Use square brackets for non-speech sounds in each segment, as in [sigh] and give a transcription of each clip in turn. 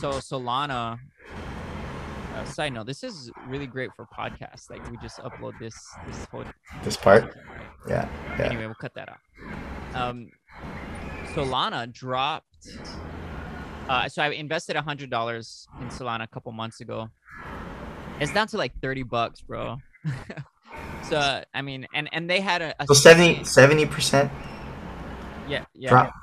so Solana. Uh, side note: This is really great for podcasts. Like we just upload this this whole This part? right? Yeah. Yeah. Anyway, we'll cut that out. Um, Solana dropped. Uh, so I invested a hundred dollars in Solana a couple months ago. It's down to like thirty bucks, bro. [laughs] so I mean, and and they had a, a So 70 percent yeah yeah drop.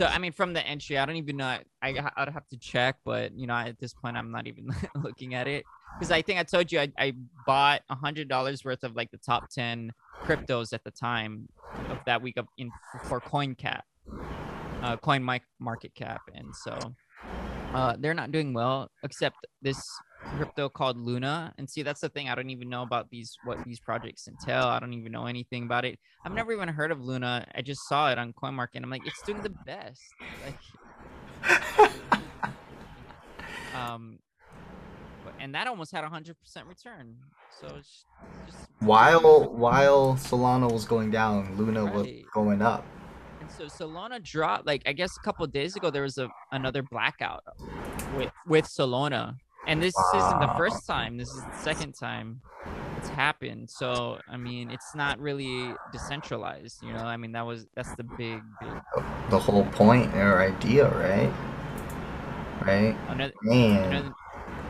So I mean, from the entry, I don't even know. I I'd have to check, but you know, at this point, I'm not even [laughs] looking at it because I think I told you I, I bought a hundred dollars worth of like the top ten cryptos at the time of that week of in for CoinCap, uh, Coin Mic Market Cap, and so uh, they're not doing well except this crypto called Luna. And see, that's the thing. I don't even know about these what these projects entail. I don't even know anything about it. I've never even heard of Luna. I just saw it on CoinMarket. And I'm like, it's doing the best. Like, [laughs] um, and that almost had a hundred percent return. So it's just While while Solana was going down, Luna was going up. And so Solana dropped like I guess a couple of days ago there was a another blackout with with Solana. And this isn't the first time. This is the second time it's happened. So I mean it's not really decentralized, you know. I mean that was that's the big big The whole point or idea, right? Right? another Man. another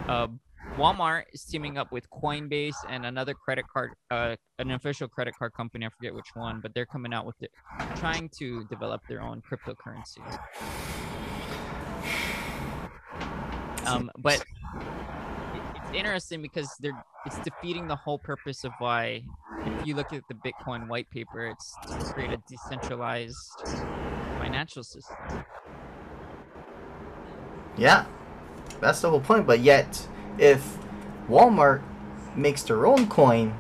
uh Walmart is teaming up with Coinbase and another credit card, uh, an official credit card company. I forget which one, but they're coming out with it, trying to develop their own cryptocurrency. Um, [laughs] but it's interesting because they're it's defeating the whole purpose of why. If you look at the Bitcoin white paper, it's to create a decentralized financial system. Yeah. That's the whole point. But yet, if Walmart makes their own coin,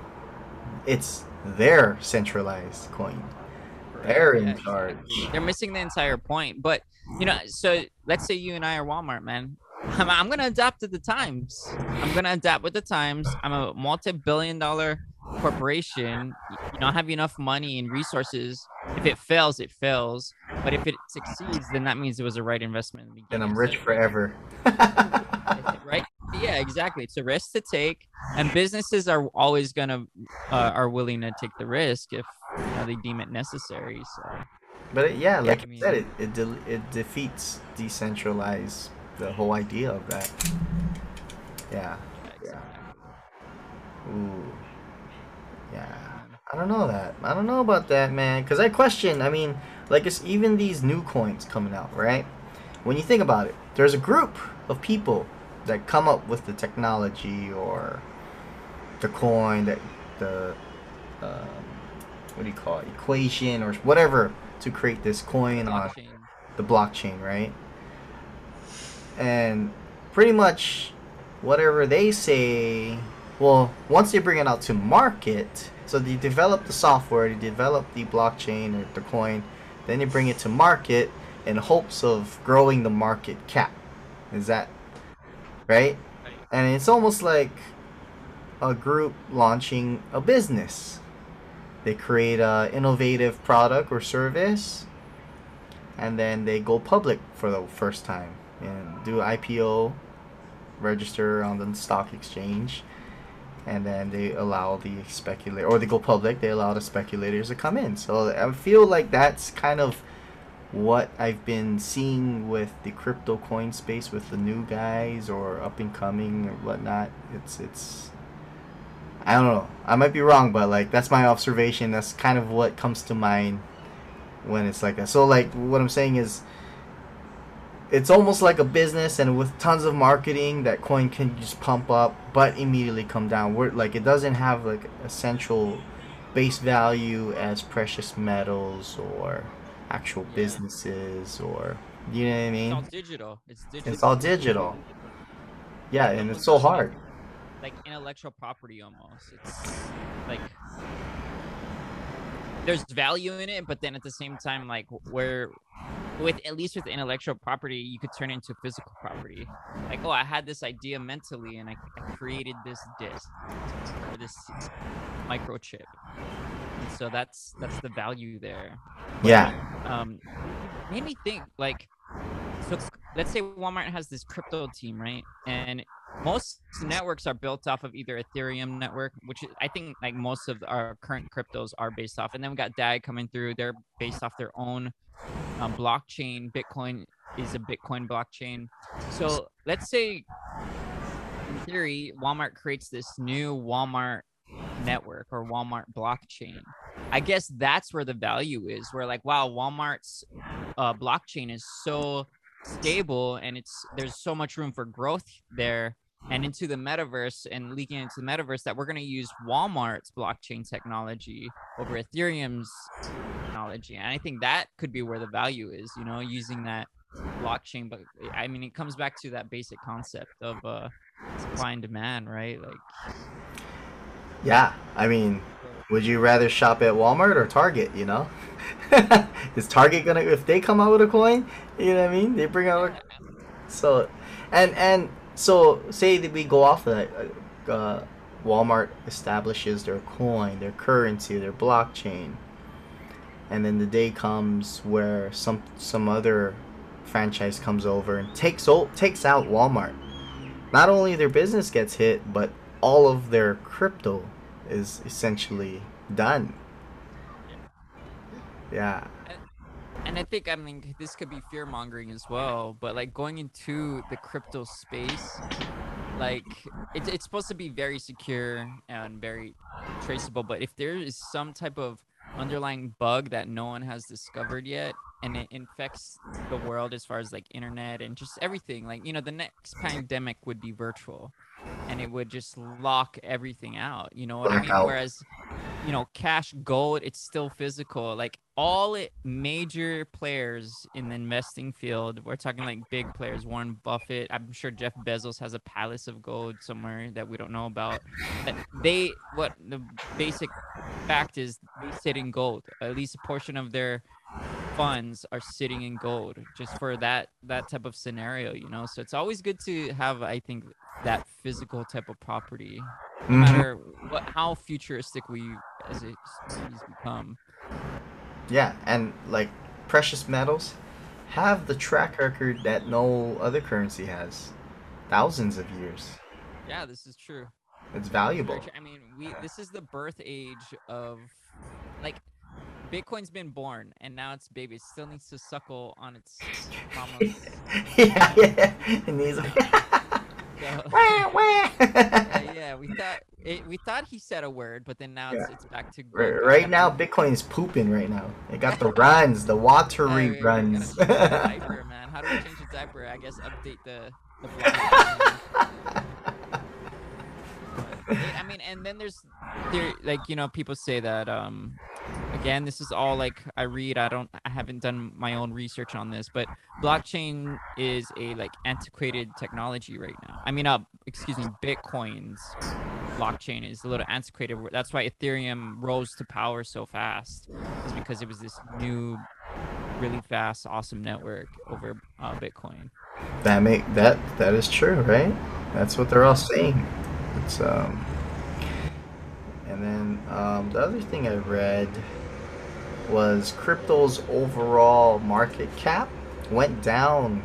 it's their centralized coin. They're in Yeah, charge. They're missing the entire point. But you know, so let's say you and I are Walmart, man. I'm, I'm gonna adapt to the times. I'm gonna adapt with the times. I'm a multi-billion-dollar corporation. You know, I have enough money and resources. If it fails, it fails. But if it succeeds, then that means it was the right investment. In the And. I'm rich So- forever. [laughs] right? Yeah, exactly. It's a risk to take, and businesses are always gonna uh, are willing to take the risk if you know, they deem it necessary. So. But it, yeah, like I you said, it it, de- it defeats decentralized the whole idea of that. Yeah. Yeah, Ooh. Yeah. I don't know that. I don't know about that, man. Cause I question. I mean, like it's even these new coins coming out, right? When you think about it, there's a group of people that come up with the technology or the coin that the um, what do you call it equation or whatever to create this coin on the blockchain, right? And pretty much whatever they say, well, once they bring it out to market, so they develop the software, they develop the blockchain or the coin, then they bring it to market in hopes of growing the market cap. Is that right? And it's almost like a group launching a business. They create a innovative product or service and then they go public for the first time do IPO, register on the stock exchange, and then they allow the speculator or they go public. They allow the speculators to come in. So I feel like that's kind of what I've been seeing with the crypto coin space with the new guys or up and coming or whatnot. It's it's I don't know. I might be wrong, but like that's my observation. That's kind of what comes to mind when it's like that. So like what I'm saying is it's almost like a business and with tons of marketing that coin can just pump up but immediately come down. Where like it doesn't have like a central base value as precious metals or actual businesses or you know what I mean? It's all digital. It's digital. It's all digital. Yeah, and it's so hard. Like intellectual property almost. It's like there's value in it, but then at the same time, like where with at least with intellectual property, you could turn it into physical property. Like, oh, I had this idea mentally, and I, I created this disc or this microchip. And so that's that's the value there. Yeah. um made me think like so let's say Walmart has this crypto team, right? And most networks are built off of either Ethereum network, which I think like most of our current cryptos are based off. And then we got DAG coming through; they're based off their own um, blockchain. Bitcoin is a Bitcoin blockchain. So let's say, in theory, Walmart creates this new Walmart network or Walmart blockchain. I guess that's where the value is. Where like, wow, Walmart's uh, blockchain is so stable and it's there's so much room for growth there and into the metaverse and leaking into the metaverse that we're going to use Walmart's blockchain technology over Ethereum's technology. And I think that could be where the value is, you know, using that blockchain. But I mean, it comes back to that basic concept of uh, supply and demand, right? Like, Yeah, I mean, would you rather shop at Walmart or Target? You know, [laughs] is Target gonna if they come out with a coin? You know what I mean? They bring out a, so, and and so say that we go off of that. Uh, uh, Walmart establishes their coin, their currency, their blockchain, and then the day comes where some some other franchise comes over and takes o- takes out Walmart. Not only their business gets hit, but all of their crypto is essentially done. Yeah. and I think I mean this could be fear mongering as well, but like going into the crypto space, like it's it's supposed to be very secure and very traceable. But if there is some type of underlying bug that no one has discovered yet, and it infects the world as far as like internet and just everything, like you know, the next pandemic would be virtual, and it would just lock everything out. You know what I mean? Whereas you know, cash gold, it's still physical. Like all it, major players in the investing field, we're talking like big players, Warren Buffett. I'm sure Jeff Bezos has a palace of gold somewhere that we don't know about. But they, what the basic fact is, they sit in gold. At least a portion of their funds are sitting in gold, just for that that type of scenario, you know. So it's always good to have, I think, that physical type of property no Mhm. matter what how futuristic we as a species become. Yeah, and like precious metals have the track record that no other currency has. Thousands of years. Yeah, this is true. It's valuable. I mean, we this is the birth age of like Bitcoin's been born and now it's baby. It still needs to suckle on its mama's. [laughs] yeah, [laughs] yeah. And he's like, So, [laughs] wah, wah. yeah, yeah, we thought it, we thought he said a word, but then now it's, Yeah. it's back to Right, right now, Bitcoin is pooping right now. It got the runs, the watery we runs. change the diaper, man. How do we change the diaper? I guess update the. the. I mean, and then there's there like you know people say that um again this is all like I read I don't I haven't done my own research on this but blockchain is a like antiquated technology right now. I mean uh excuse me Bitcoin's blockchain is a little antiquated. That's why Ethereum rose to power so fast is because it was this new really fast awesome network over uh, Bitcoin. that make that that is true, right? That's what they're all saying. It's um, and then um, the other thing I read was crypto's overall market cap went down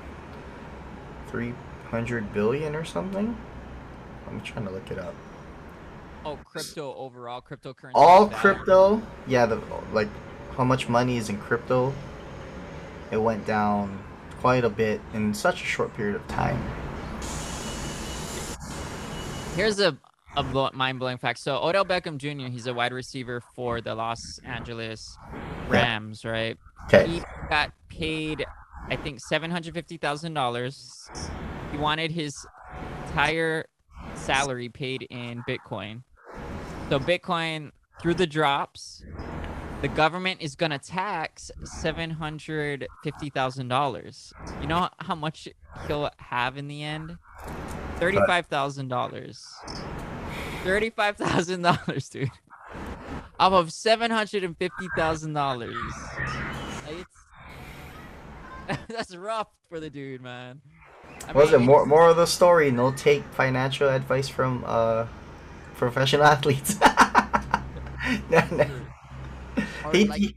three hundred billion or something. I'm trying to look it up. Oh, crypto overall, cryptocurrency. All crypto, yeah, the like how much money is in crypto. It went down quite a bit in such a short period of time. Here's a, a mind-blowing fact. So Odell Beckham Jr. He's a wide receiver for the Los Angeles Rams, right? Okay. He got paid, I think, seven hundred fifty thousand dollars. He wanted his entire salary paid in Bitcoin. So Bitcoin through the drops, the government is gonna tax seven hundred fifty thousand dollars. You know how much he'll have in the end? Thirty-five thousand dollars. Thirty-five thousand dollars, dude. Off of seven hundred and fifty thousand dollars. [laughs] That's rough for the dude, man. I was mean, it more more of the story? No take financial advice from uh professional [laughs] athletes. [laughs] no, no. Or like,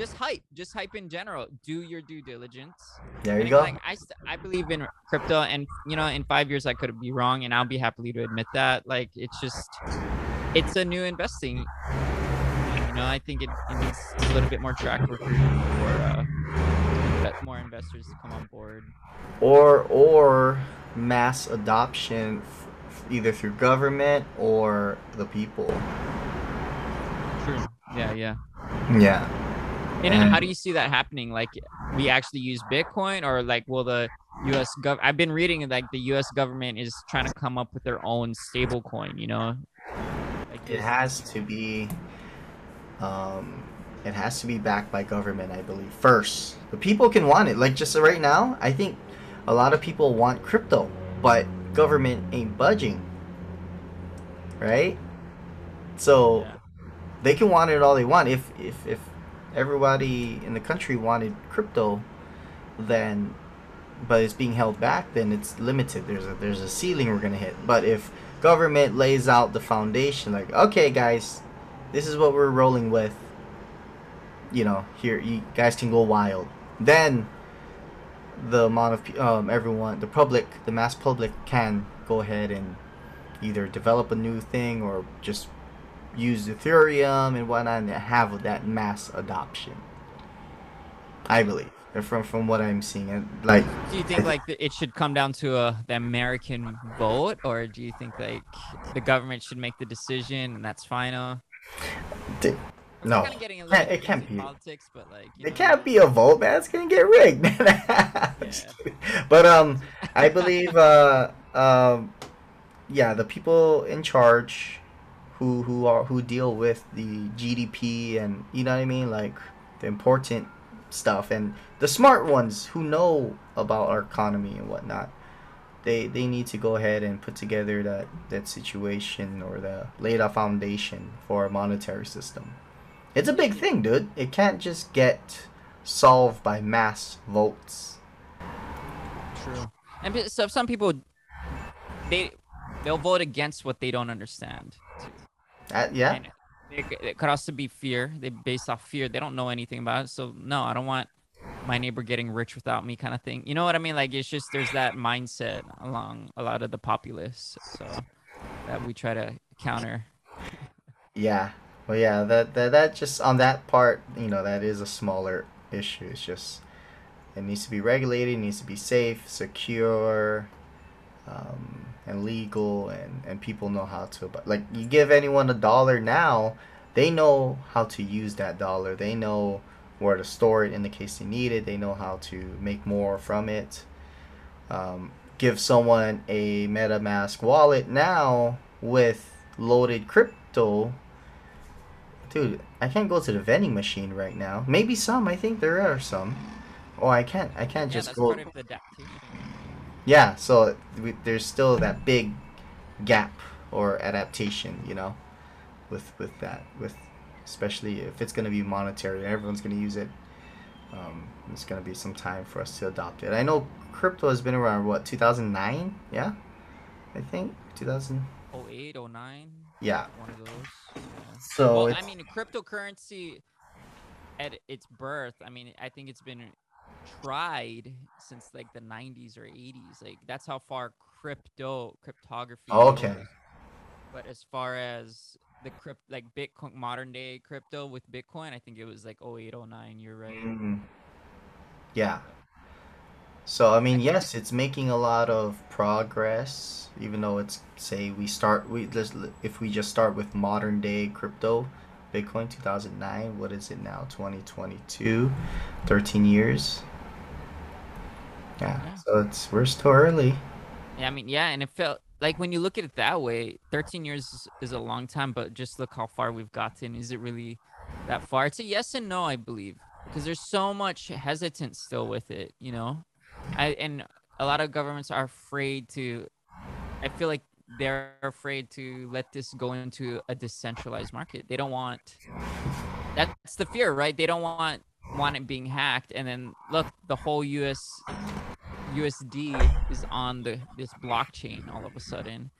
just hype, just hype in general. Do your due diligence. There you And, go. Like I, I believe in crypto, and you know, in five years I could be wrong, and I'll be happily to admit that. Like it's just, it's a new investing. You know, I think it, it needs a little bit more track record for uh, more investors to come on board. or or mass adoption either through government or the people. True. Yeah, yeah. Yeah. And then how do you see that happening? Like, we actually use Bitcoin, or like, will the U.S. gov? I've been reading like the U.S. government is trying to come up with their own stable coin. You know, It has to be um it has to be backed by government, I believe. First. The people can want it. Like just right now, I think a lot of people want crypto, but government ain't budging. Right? So Yeah. they can want it all they want. If if if everybody in the country wanted crypto, then but it's being held back, then it's limited. There's a there's a ceiling we're gonna hit. But if government lays out the foundation, like okay guys, this is what we're rolling with. You know, here you guys can go wild. Then the amount of um everyone, the public, the mass public can go ahead and either develop a new thing or just use Ethereum and whatnot and have that mass adoption. I believe from from what I'm seeing, like Do you think like it should come down to a the American vote, or do you think like the government should make the decision and that's final? di- no, Kind of getting a little it can't be. politics, but like it know, can't be a vote, man. It's gonna get rigged. [laughs] Kidding. but um, I believe uh um, yeah, the people in charge, who who are who deal with the GDP and you know what I mean, like the important stuff and the smart ones who know about our economy and whatnot. They, they need to go ahead and put together that, that situation or the lay a foundation for a monetary system. It's a big thing, dude. It can't just get solved by mass votes. True. And so some people they they'll vote against what they don't understand. Uh, yeah, And it, it could also be fear. They based off fear. They don't know anything about it. So no, I don't want my neighbor getting rich without me, kind of thing. You know what I mean? Like it's just there's that mindset along a lot of the populace. So that we try to counter. [laughs] yeah. Well, yeah. That, that that just on that part, you know, that is a smaller issue. It's just it needs to be regulated. It needs to be safe, secure, um, and legal, and and people know how to. But like, you give anyone a dollar now, they know how to use that dollar. They know where to store it in the case they need it. They know how to make more from it. Um, give someone a MetaMask wallet now with loaded crypto. Dude, I can't go to the vending machine right now. Maybe some. I think there are some. Oh, I can't. I can't Yeah, just go. part of the adaptation. Yeah, so we, there's still that big gap or adaptation, you know, with with that, with especially if it's gonna be monetary everyone's gonna use it. Um, it's gonna be some time for us to adopt it. I know crypto has been around what 2009, yeah, I think 2000. 08, 09, Yeah, one of those. Yeah. so well, I mean, cryptocurrency at its birth, I mean, I think it's been tried since like the 90s or 80s. Like that's how far crypto cryptography. Okay. goes. But as far as the crypt like Bitcoin modern day crypto with Bitcoin, I think it was like 0809. you're right. Mhm. yeah. So I mean, yes, it's making a lot of progress, even though it's say we start we just if we just start with modern day crypto, Bitcoin 2009. What is it now? 2022, 13 years. Yeah. Yeah. So it's we're still early. Yeah, I mean, yeah, and it felt like when you look at it that way, 13 years is- is a long time, but just look how far we've gotten. Is it really that far? It's a yes and no, I believe, because there's so much hesitance still with it, you know? I and a lot of governments are afraid to I feel like they're afraid to let this go into a decentralized market. They don't want that's the fear, right? They don't want want it being hacked and then look, the whole US USD is on the this blockchain all of a sudden,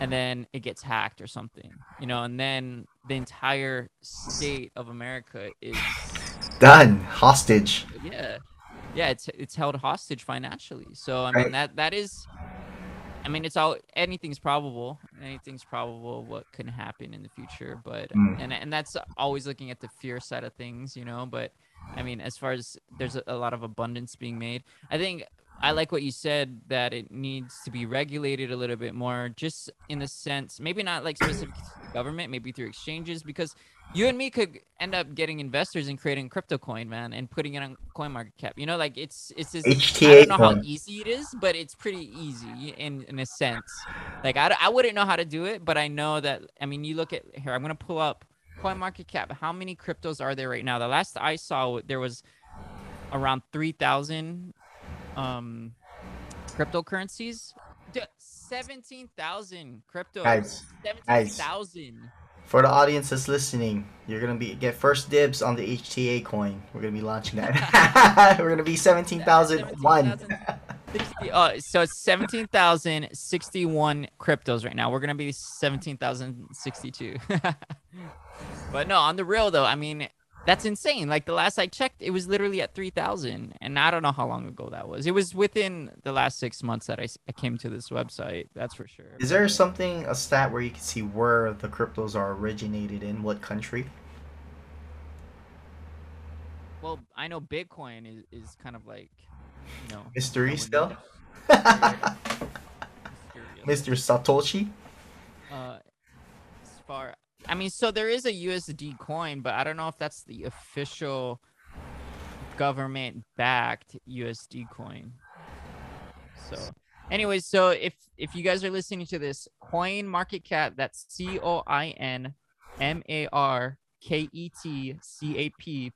and then it gets hacked or something, you know, and then the entire state of America is done hostage. Yeah, yeah, it's it's held hostage financially. So I Right. mean that that is, I mean it's all anything's probable. Anything's probable what can happen in the future. But Mm. and and that's always looking at the fear side of things, you know. But I mean, as far as there's a, a lot of abundance being made, I think I like what you said that it needs to be regulated a little bit more, just in the sense, maybe not like specific to the government, maybe through exchanges, because you and me could end up getting investors and creating crypto coin, man, and putting it on coin market cap. You know, like it's it's this I don't know how easy it is, but it's pretty easy in in a sense. Like I, I wouldn't know how to do it, but I know that I mean you look at here, I'm gonna pull up coin market cap. How many cryptos are there right now? The last I saw there was around three thousand um cryptocurrencies. Seventeen thousand cryptos. Guys, Seventeen thousand. For the audience that's listening, you're gonna be get first dibs on the HTA coin. We're gonna be launching that. [laughs] We're gonna be seventeen thousand one. 60, uh, so it's 17,061 cryptos right now. We're going to be 17,062. [laughs] but no, on the real though, I mean, that's insane. Like the last I checked, it was literally at 3,000. And I don't know how long ago that was. It was within the last six months that I, I came to this website. That's for sure. Is there something a stat where you can see where the cryptos are originated in what country? Well, I know Bitcoin is, is kind of like, you know, Mystery still. [laughs] Mr. Satoshi. Uh, as far, I mean, so there is a USD coin, but I don't know if that's the official government-backed USD coin. So, anyways, so if if you guys are listening to this, Coin Market Cap, that's C O I N M A R K E T C A P,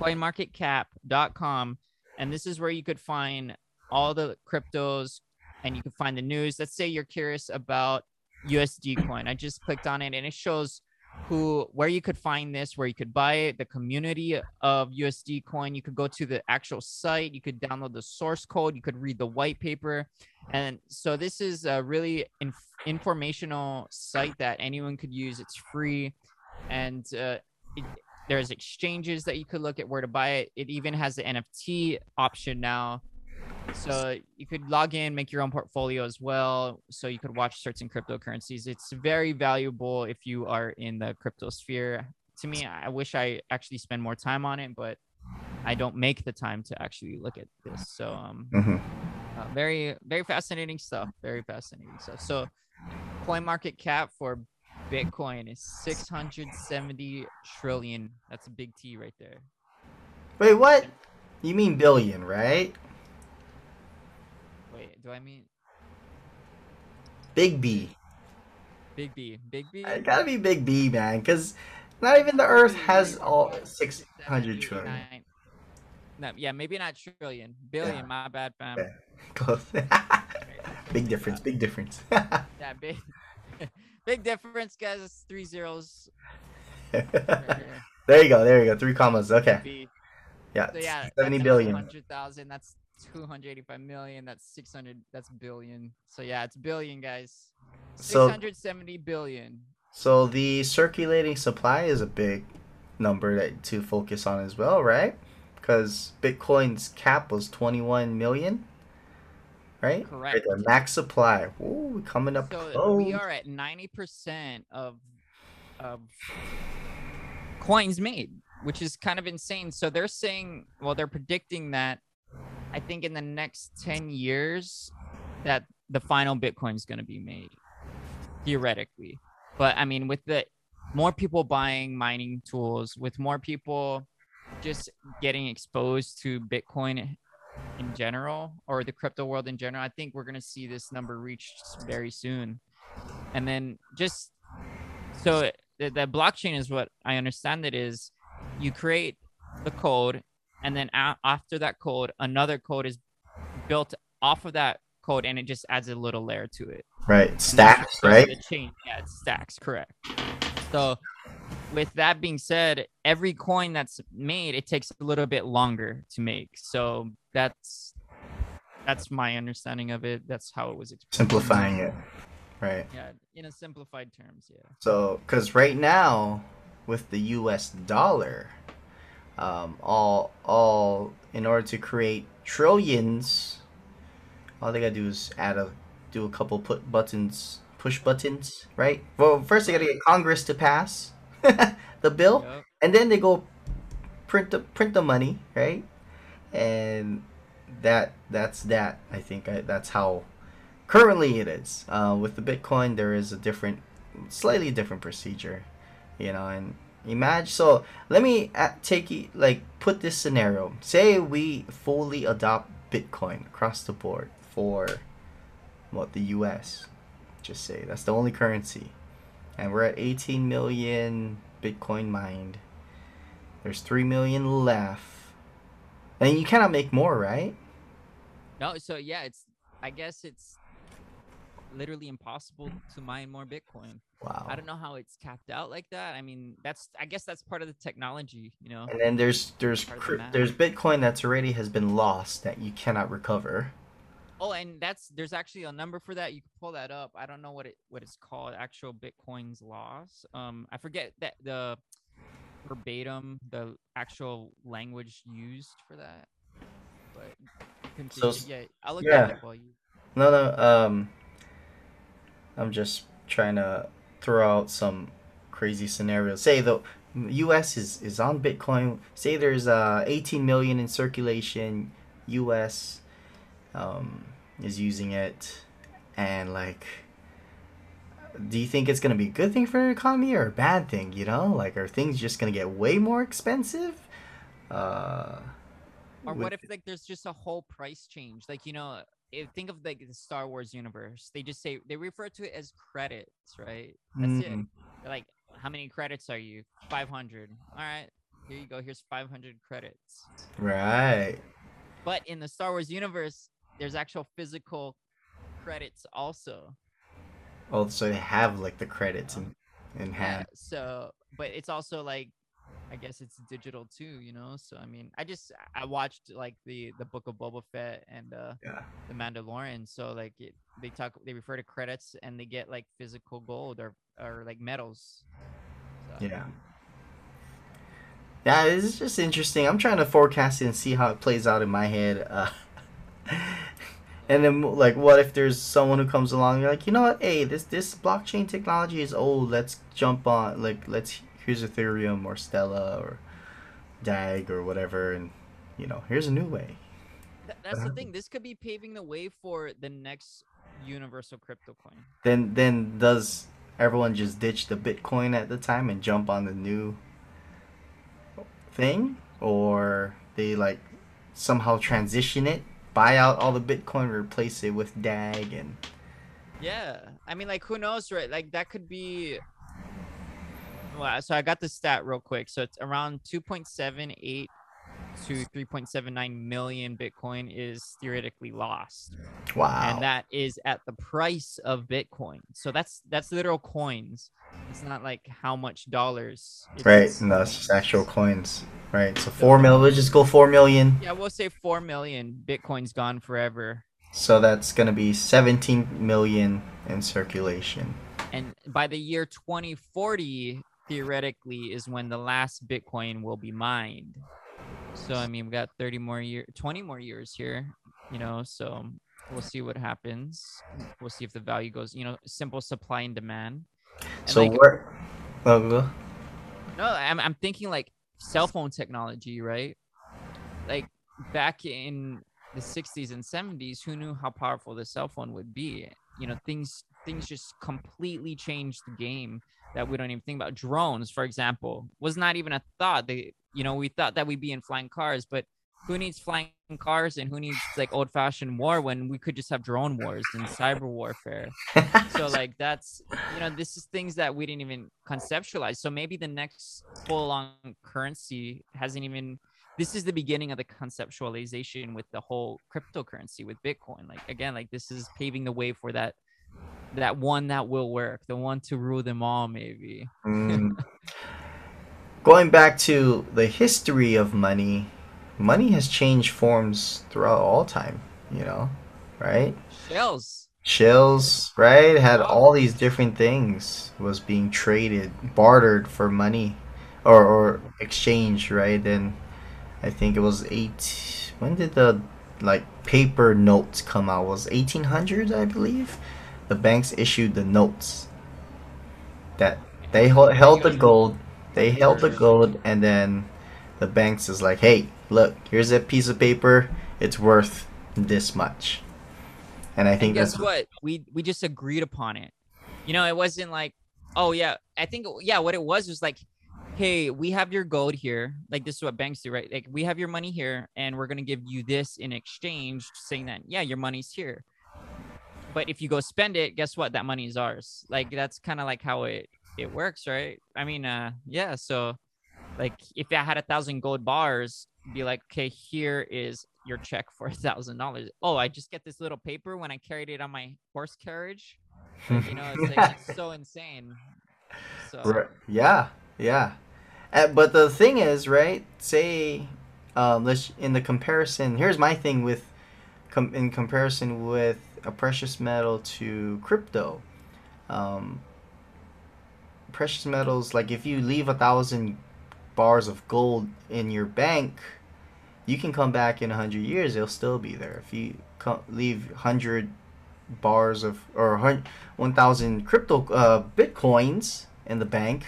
coinmarketcap.com, and this is where you could find all the cryptos and you can find the news. Let's say you're curious about USD coin. I just clicked on it and it shows who where you could find this, where you could buy it, the community of USD coin. You could go to the actual site, you could download the source code, you could read the white paper. And so this is a really inf- informational site that anyone could use. It's free and uh, it, there's exchanges that you could look at where to buy it. It even has the NFT option now. So you could log in, make your own portfolio as well. So you could watch certain cryptocurrencies. It's very valuable if you are in the crypto sphere. To me, I wish I actually spend more time on it, but I don't make the time to actually look at this. So um, Mhm. uh, very very fascinating stuff. Very fascinating stuff. So coin market cap for Bitcoin is 670 trillion. That's a big T right there. Wait, what? You mean billion, right? Wait, do I mean Big B. big B? Big B? It gotta be Big B, man, because not even the Earth has all 600 trillion. No, yeah, maybe not trillion. Billion, my bad, fam. Yeah. Close. [laughs] big difference, big difference. [laughs] Yeah, big [laughs] big difference, guys. It's three zeros. there you go, there you go. Three commas. Okay. Yeah, So yeah, 70 billion. Hundred thousand. That's two hundred eighty-five million. That's six hundred. That's billion. So yeah, it's billion, guys. Six So, hundred seventy billion. so the circulating supply is a big number that to focus on as well, right? Because Bitcoin's cap was 21 million, right? Correct. There, max supply. Ooh, coming up So close. we are at ninety percent of of coins made, which is kind of insane. So they're saying, well, they're predicting that I think in the next ten years that the final Bitcoin is going to be made, theoretically. But I mean, with the more people buying mining tools, with more people just getting exposed to Bitcoin in general or the crypto world in general, I think we're going to see this number reached very soon. And then just so the, the blockchain is what I understand it is you create the code, and then a- after that code, another code is built off of that code, and it just adds a little layer to it. Right, stacks, right? The chain, yeah, it stacks, correct. So, with that being said, every coin that's made, it takes a little bit longer to make. So that's that's my understanding of it. That's how it was explained. Simplifying it, right? Yeah, in a simplified terms, yeah. So, because right now, with the U.S. dollar, um, all all in order to create trillions. All they gotta do is add a do a couple put buttons, push buttons, right? Well, first they gotta get Congress to pass [laughs] the bill, Yep. and then they go print the print the money, right? And that that's that. I think I, that's how currently it is. Uh, with the Bitcoin, there is a different, slightly different procedure, you know. And imagine. So let me take you like put this scenario. Say we fully adopt Bitcoin across the board for what the U.S. Just say that's the only currency, and we're at 18 million Bitcoin mined. There's three million left, and you cannot make more, right? No, so yeah, it's I guess it's literally impossible to mine more Bitcoin. Wow. I don't know how it's capped out like that. I mean, that's I guess that's part of the technology, you know. And then there's there's Part of the cryp- math. there's Bitcoin that's already has been lost that you cannot recover. Oh, and that's there's actually a number for that. You can pull that up. I don't know what it what it's called. Actual Bitcoin's loss. Um, I forget that the verbatim the actual language used for that. But continue. s- yeah, I'll look yeah. that up while you. No, no. Um, I'm just trying to throw out some crazy scenarios. Say the U.S. is is on Bitcoin. Say there's uh 18 million in circulation. U.S. Um, is using it, and like, do you think it's gonna be a good thing for the economy or a bad thing? You know, like, are things just gonna get way more expensive? Uh, Or what if like there's just a whole price change? Like you know, if, think of like the Star Wars universe. They just say they refer to it as credits, right? That's it. Mm, They're like, how many credits are you? Five hundred. All right, here you go. Here's five hundred credits. Right. But in the Star Wars universe, there's actual physical credits also. Oh, so they have like the credits in in Yeah, so, but it's also like, I guess it's digital too, you know. So I mean, I just I watched like the the Book of Boba Fett and uh Yeah. the Mandalorian. So like it, they talk, they refer to credits and they get like physical gold or or like medals. So, Yeah. Yeah, it's just interesting. I'm trying to forecast it and see how it plays out in my head. Uh, [laughs] and then, like, what if there's someone who comes along? You're like, you know what? Hey, this this blockchain technology is old. Let's jump on. Like, let's here's Ethereum or Stellar or DAG or whatever, and you know, here's a new way. Th- that's the thing. This could be paving the way for the next universal crypto coin. Then then does everyone just ditch the Bitcoin at the time and jump on the new thing, or they like somehow transition it, buy out all the Bitcoin, replace it with DAG, and Yeah, I mean, like, who knows, right? Like, that could be. Well, so I got the stat real quick. So it's around 2.78 to 3.79 million Bitcoin is theoretically lost, wow, and that is at the price of Bitcoin. So that's that's literal coins. It's not like how much dollars. right? No, it's just actual coins, right? So four million. mil. Let's just go four million. Yeah, we'll say four million Bitcoin's gone forever. So that's gonna be seventeen million in circulation. and by the year 2040 theoretically is when the last bitcoin will be mined. So i mean we got 30 more year 20 more years here you know so we'll see what happens. We'll see if the value goes you know simple supply and demand. And, So like, where? Oh, no I'm, I'm thinking like cell phone technology right? Like back in the 60s and 70s who knew how powerful the cell phone would be? You know things things just completely changed the game that we don't even think about. Drones for example was not even a thought. They you know we thought that we'd be in flying cars but who needs flying cars and who needs like old fashioned war when we could just have drone wars and cyber warfare? So [laughs] like that's you know this is things that we didn't even conceptualize. So maybe the next full on currency hasn't even this is the beginning of the conceptualization with the whole cryptocurrency with bitcoin. Like again like this is paving the way for that that one that will work the one to rule them all maybe Mm. [laughs] Going back to the history of money, money has changed forms throughout all time, you know, right? shells Shells, right, had all these different things was being traded, bartered for money or, or exchanged, right? And I think it was eight. When did the like paper notes come out? It was eighteen hundreds, I believe. The banks issued the notes that they held, held the gold. They held the gold, and then the banks is like, "Hey, look, here's a piece of paper. It's worth this much." And I think and guess that's what? We we just agreed upon it. You know, it wasn't like, oh yeah, I think yeah, what it was was like, hey, we have your gold here. Like this is what banks do, right? Like we have your money here, and we're gonna give you this in exchange, saying that yeah, your money's here. But if you go spend it, guess what? That money is ours. Like that's kind of like how it it works, right? I mean, uh, yeah. So, like, if I had a thousand gold bars, be like, okay, here is your check for a thousand dollars. Oh, I just get this little paper when I carried it on my horse carriage. Like, you know, it's like [laughs] it's so insane. So Right. Yeah, yeah. Uh, but the thing is, right? Say, um, let's in the comparison. Here's my thing with, com- in comparison with a precious metal to crypto. Um, precious metals, like if you leave a thousand bars of gold in your bank, you can come back in a hundred years; it'll still be there. If you leave hundred bars of or one thousand crypto uh, bitcoins in the bank,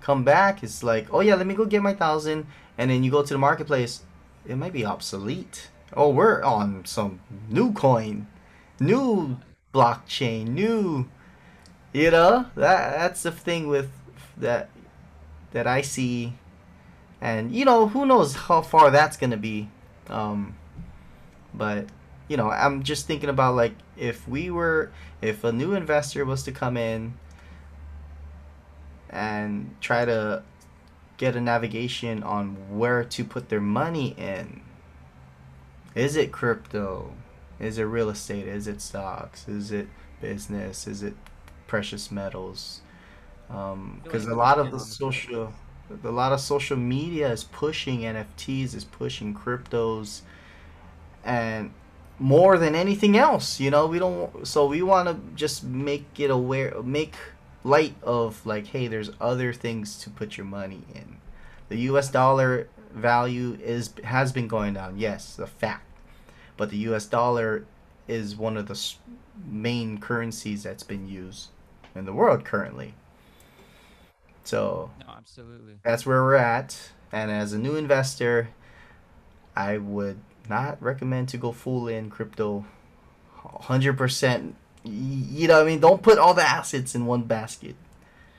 come back, it's like, oh yeah, let me go get my thousand, and then you go to the marketplace, it might be obsolete. Oh, we're on some new coin, new blockchain, new. You know that that's the thing with that that I see, and you know who knows how far that's gonna be, um, but you know I'm just thinking about like if we were if a new investor was to come in and try to get a navigation on where to put their money in. Is it crypto? Is it real estate? Is it stocks? Is it business? Is it precious metals? Um, because like a lot of the social, a lot of social media is pushing NFTs, is pushing cryptos, and more than anything else, you know, we don't. So we want to just make it aware, make light of like, hey, there's other things to put your money in. The U.S. dollar value is has been going down. Yes, a fact. But the U.S. dollar is one of the main currencies that's been used in the world currently. So no, absolutely. that's where we're at. And as a new investor, I would not recommend to go full in crypto 100%. You know what I mean? Don't put all the assets in one basket.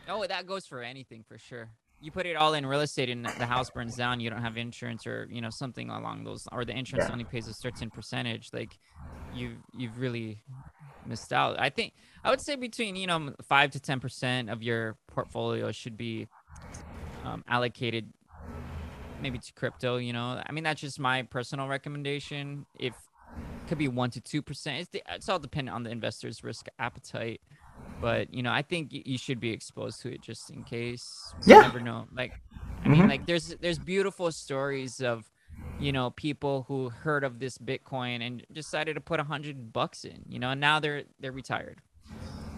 Oh, that goes for anything for sure. You put it all in real estate and the house burns down, you don't have insurance or you know something along those, or the insurance Yeah. only pays a certain percentage. Like you've you've really missed out. I think I would say between you know five to ten percent of your portfolio should be um, allocated maybe to crypto. You know, I mean that's just my personal recommendation. If could be one to two percent. It's, the- it's all dependent on the investor's risk appetite. But you know, I think you should be exposed to it just in case. You Yeah. never know. Like, I mean, Mhm. like there's there's beautiful stories of, you know, people who heard of this Bitcoin and decided to put a hundred bucks in. You know, and now they're they're retired.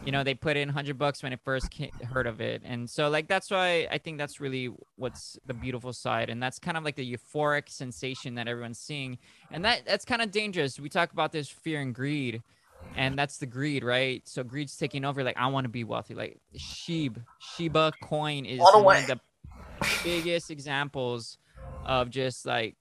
You know, they put in hundred bucks when it first ca heard of it, and so like that's why I think that's really what's the beautiful side, and that's kind of like the euphoric sensation that everyone's seeing, and that that's kind of dangerous. We talk about this fear and greed, and that's the greed, right? So greed's taking over. Like I want to be wealthy. Like Shib Shiba coin is one way. of the biggest examples of just like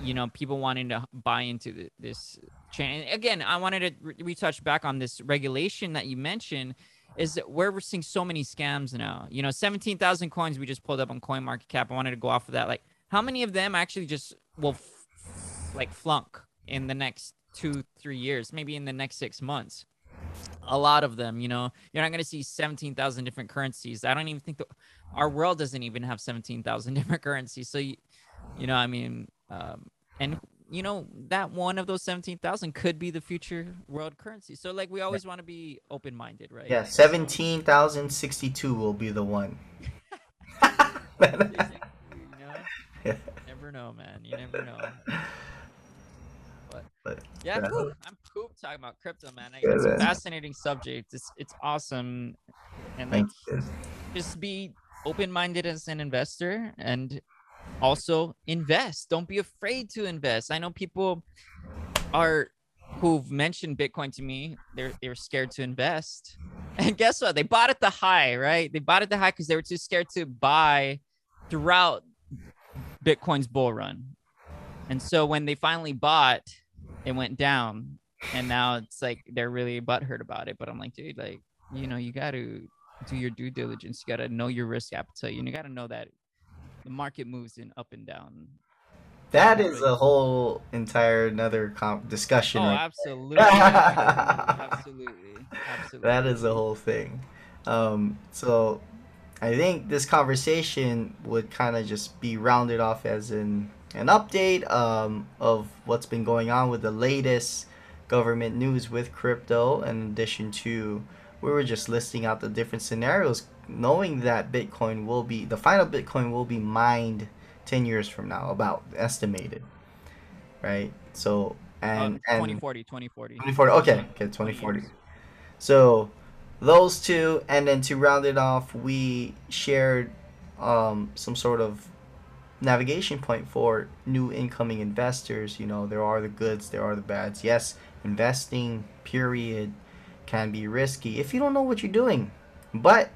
you know people wanting to buy into the, this chain. And again, I wanted to re- retouch back on this regulation that you mentioned. Is that where we're seeing so many scams now? You know, seventeen thousand coins we just pulled up on Coin Market Cap. I wanted to go off of that. Like, how many of them actually just will f- like flunk in the next two, three years? Maybe in the next six months. A lot of them you know you're not going to see 17,000 different currencies. I don't even think that our world doesn't even have 17,000 [laughs] different currencies. So you, you know i mean um and you know that one of those 17,000 could be the future world currency. So like we always want to be open minded right? Yeah, So- 17,062 will be the one. [laughs] you know? [laughs] Never know man. You never know but But, yeah I'm yeah. poop. i'm poop talking about crypto man Yeah, it's a fascinating subject it's it's awesome and like just be open-minded as an investor and also invest. Don't be afraid to invest. I know people are who've mentioned Bitcoin to me. They're they're scared to invest. [laughs] And guess what? They bought at the high, right? They bought at the high because they were too scared to buy throughout Bitcoin's bull run. And so when they finally bought, it went down. And now it's like they're really butthurt about it. But I'm like, dude, like, you know, you got to do your due diligence. You got to know your risk appetite. And you got to know that the market moves in up and down. That is a whole entire another com- discussion. Oh, right [laughs] absolutely. absolutely. Absolutely. That is the whole thing. Um, so I think this conversation would kind of just be rounded off as an an update um, of what's been going on with the latest government news with crypto. In addition to, we were just listing out the different scenarios, knowing that Bitcoin will be the final Bitcoin will be mined ten years from now, about estimated, right? So and Um, and 2040, 2040. 2040. Okay, okay, 2040. So those two, and then to round it off, we shared um, some sort of navigation point for new incoming investors. You know, there are the goods, there are the bads. Yes, investing, period, can be risky if you don't know what you're doing. But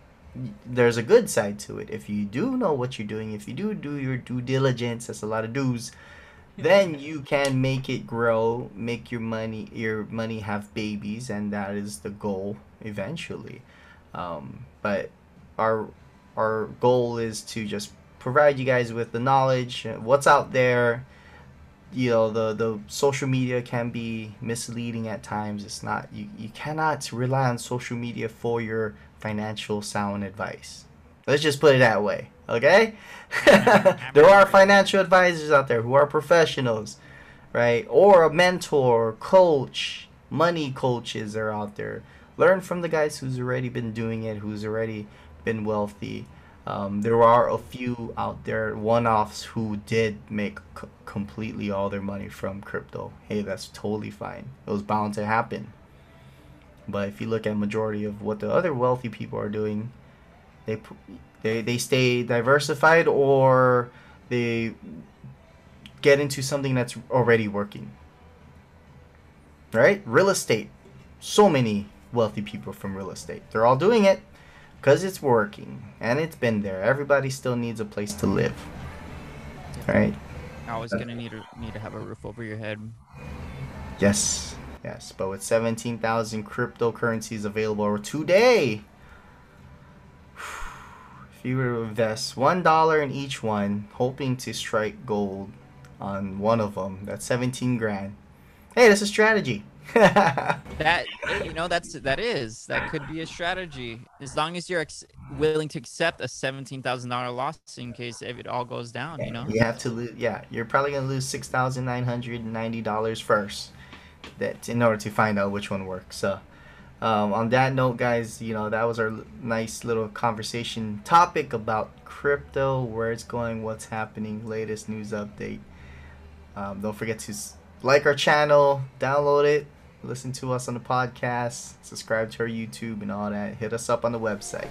there's a good side to it. If you do know what you're doing, if you do do your due diligence, that's a lot of do's, then you can make it grow, make your money your money have babies, and that is the goal eventually. Um, but our our goal is to just provide you guys with the knowledge, uh, what's out there. You know, the the social media can be misleading at times. It's not you you cannot rely on social media for your financial sound advice. Let's just put it that way, okay? [laughs] there are financial advisors out there who are professionals, right? Or a mentor, coach, money coaches are out there. Learn from the guys who's already been doing it, who's already been wealthy. Um, there are a few out there, one-offs, who did make c- completely all their money from crypto. Hey, that's totally fine. It was bound to happen. But if you look at majority of what the other wealthy people are doing, they they they stay diversified or they get into something that's already working. Right? Real estate. So many wealthy people from real estate. They're all doing it because it's working and it's been there. Everybody still needs a place to live. Right? Always gonna need to need to have a roof over your head. Yes. Yes, but with 17,000 cryptocurrencies available today, if you were to invest $1 in each one, hoping to strike gold on one of them, that's 17 grand. Hey, that's a strategy. That you know, that's that is that could be a strategy as long as you're ex- willing to accept a seventeen thousand dollar loss in case if it all goes down. You know. You have to lose. Yeah, you're probably gonna lose six thousand nine hundred ninety dollars first, that in order to find out which one works. So, um, on that note, guys, you know that was our l- nice little conversation topic about crypto, where it's going, what's happening, latest news update. Um, don't forget to s- like our channel, download it, listen to us on the podcast, subscribe to our YouTube and all that. Hit us up on the website.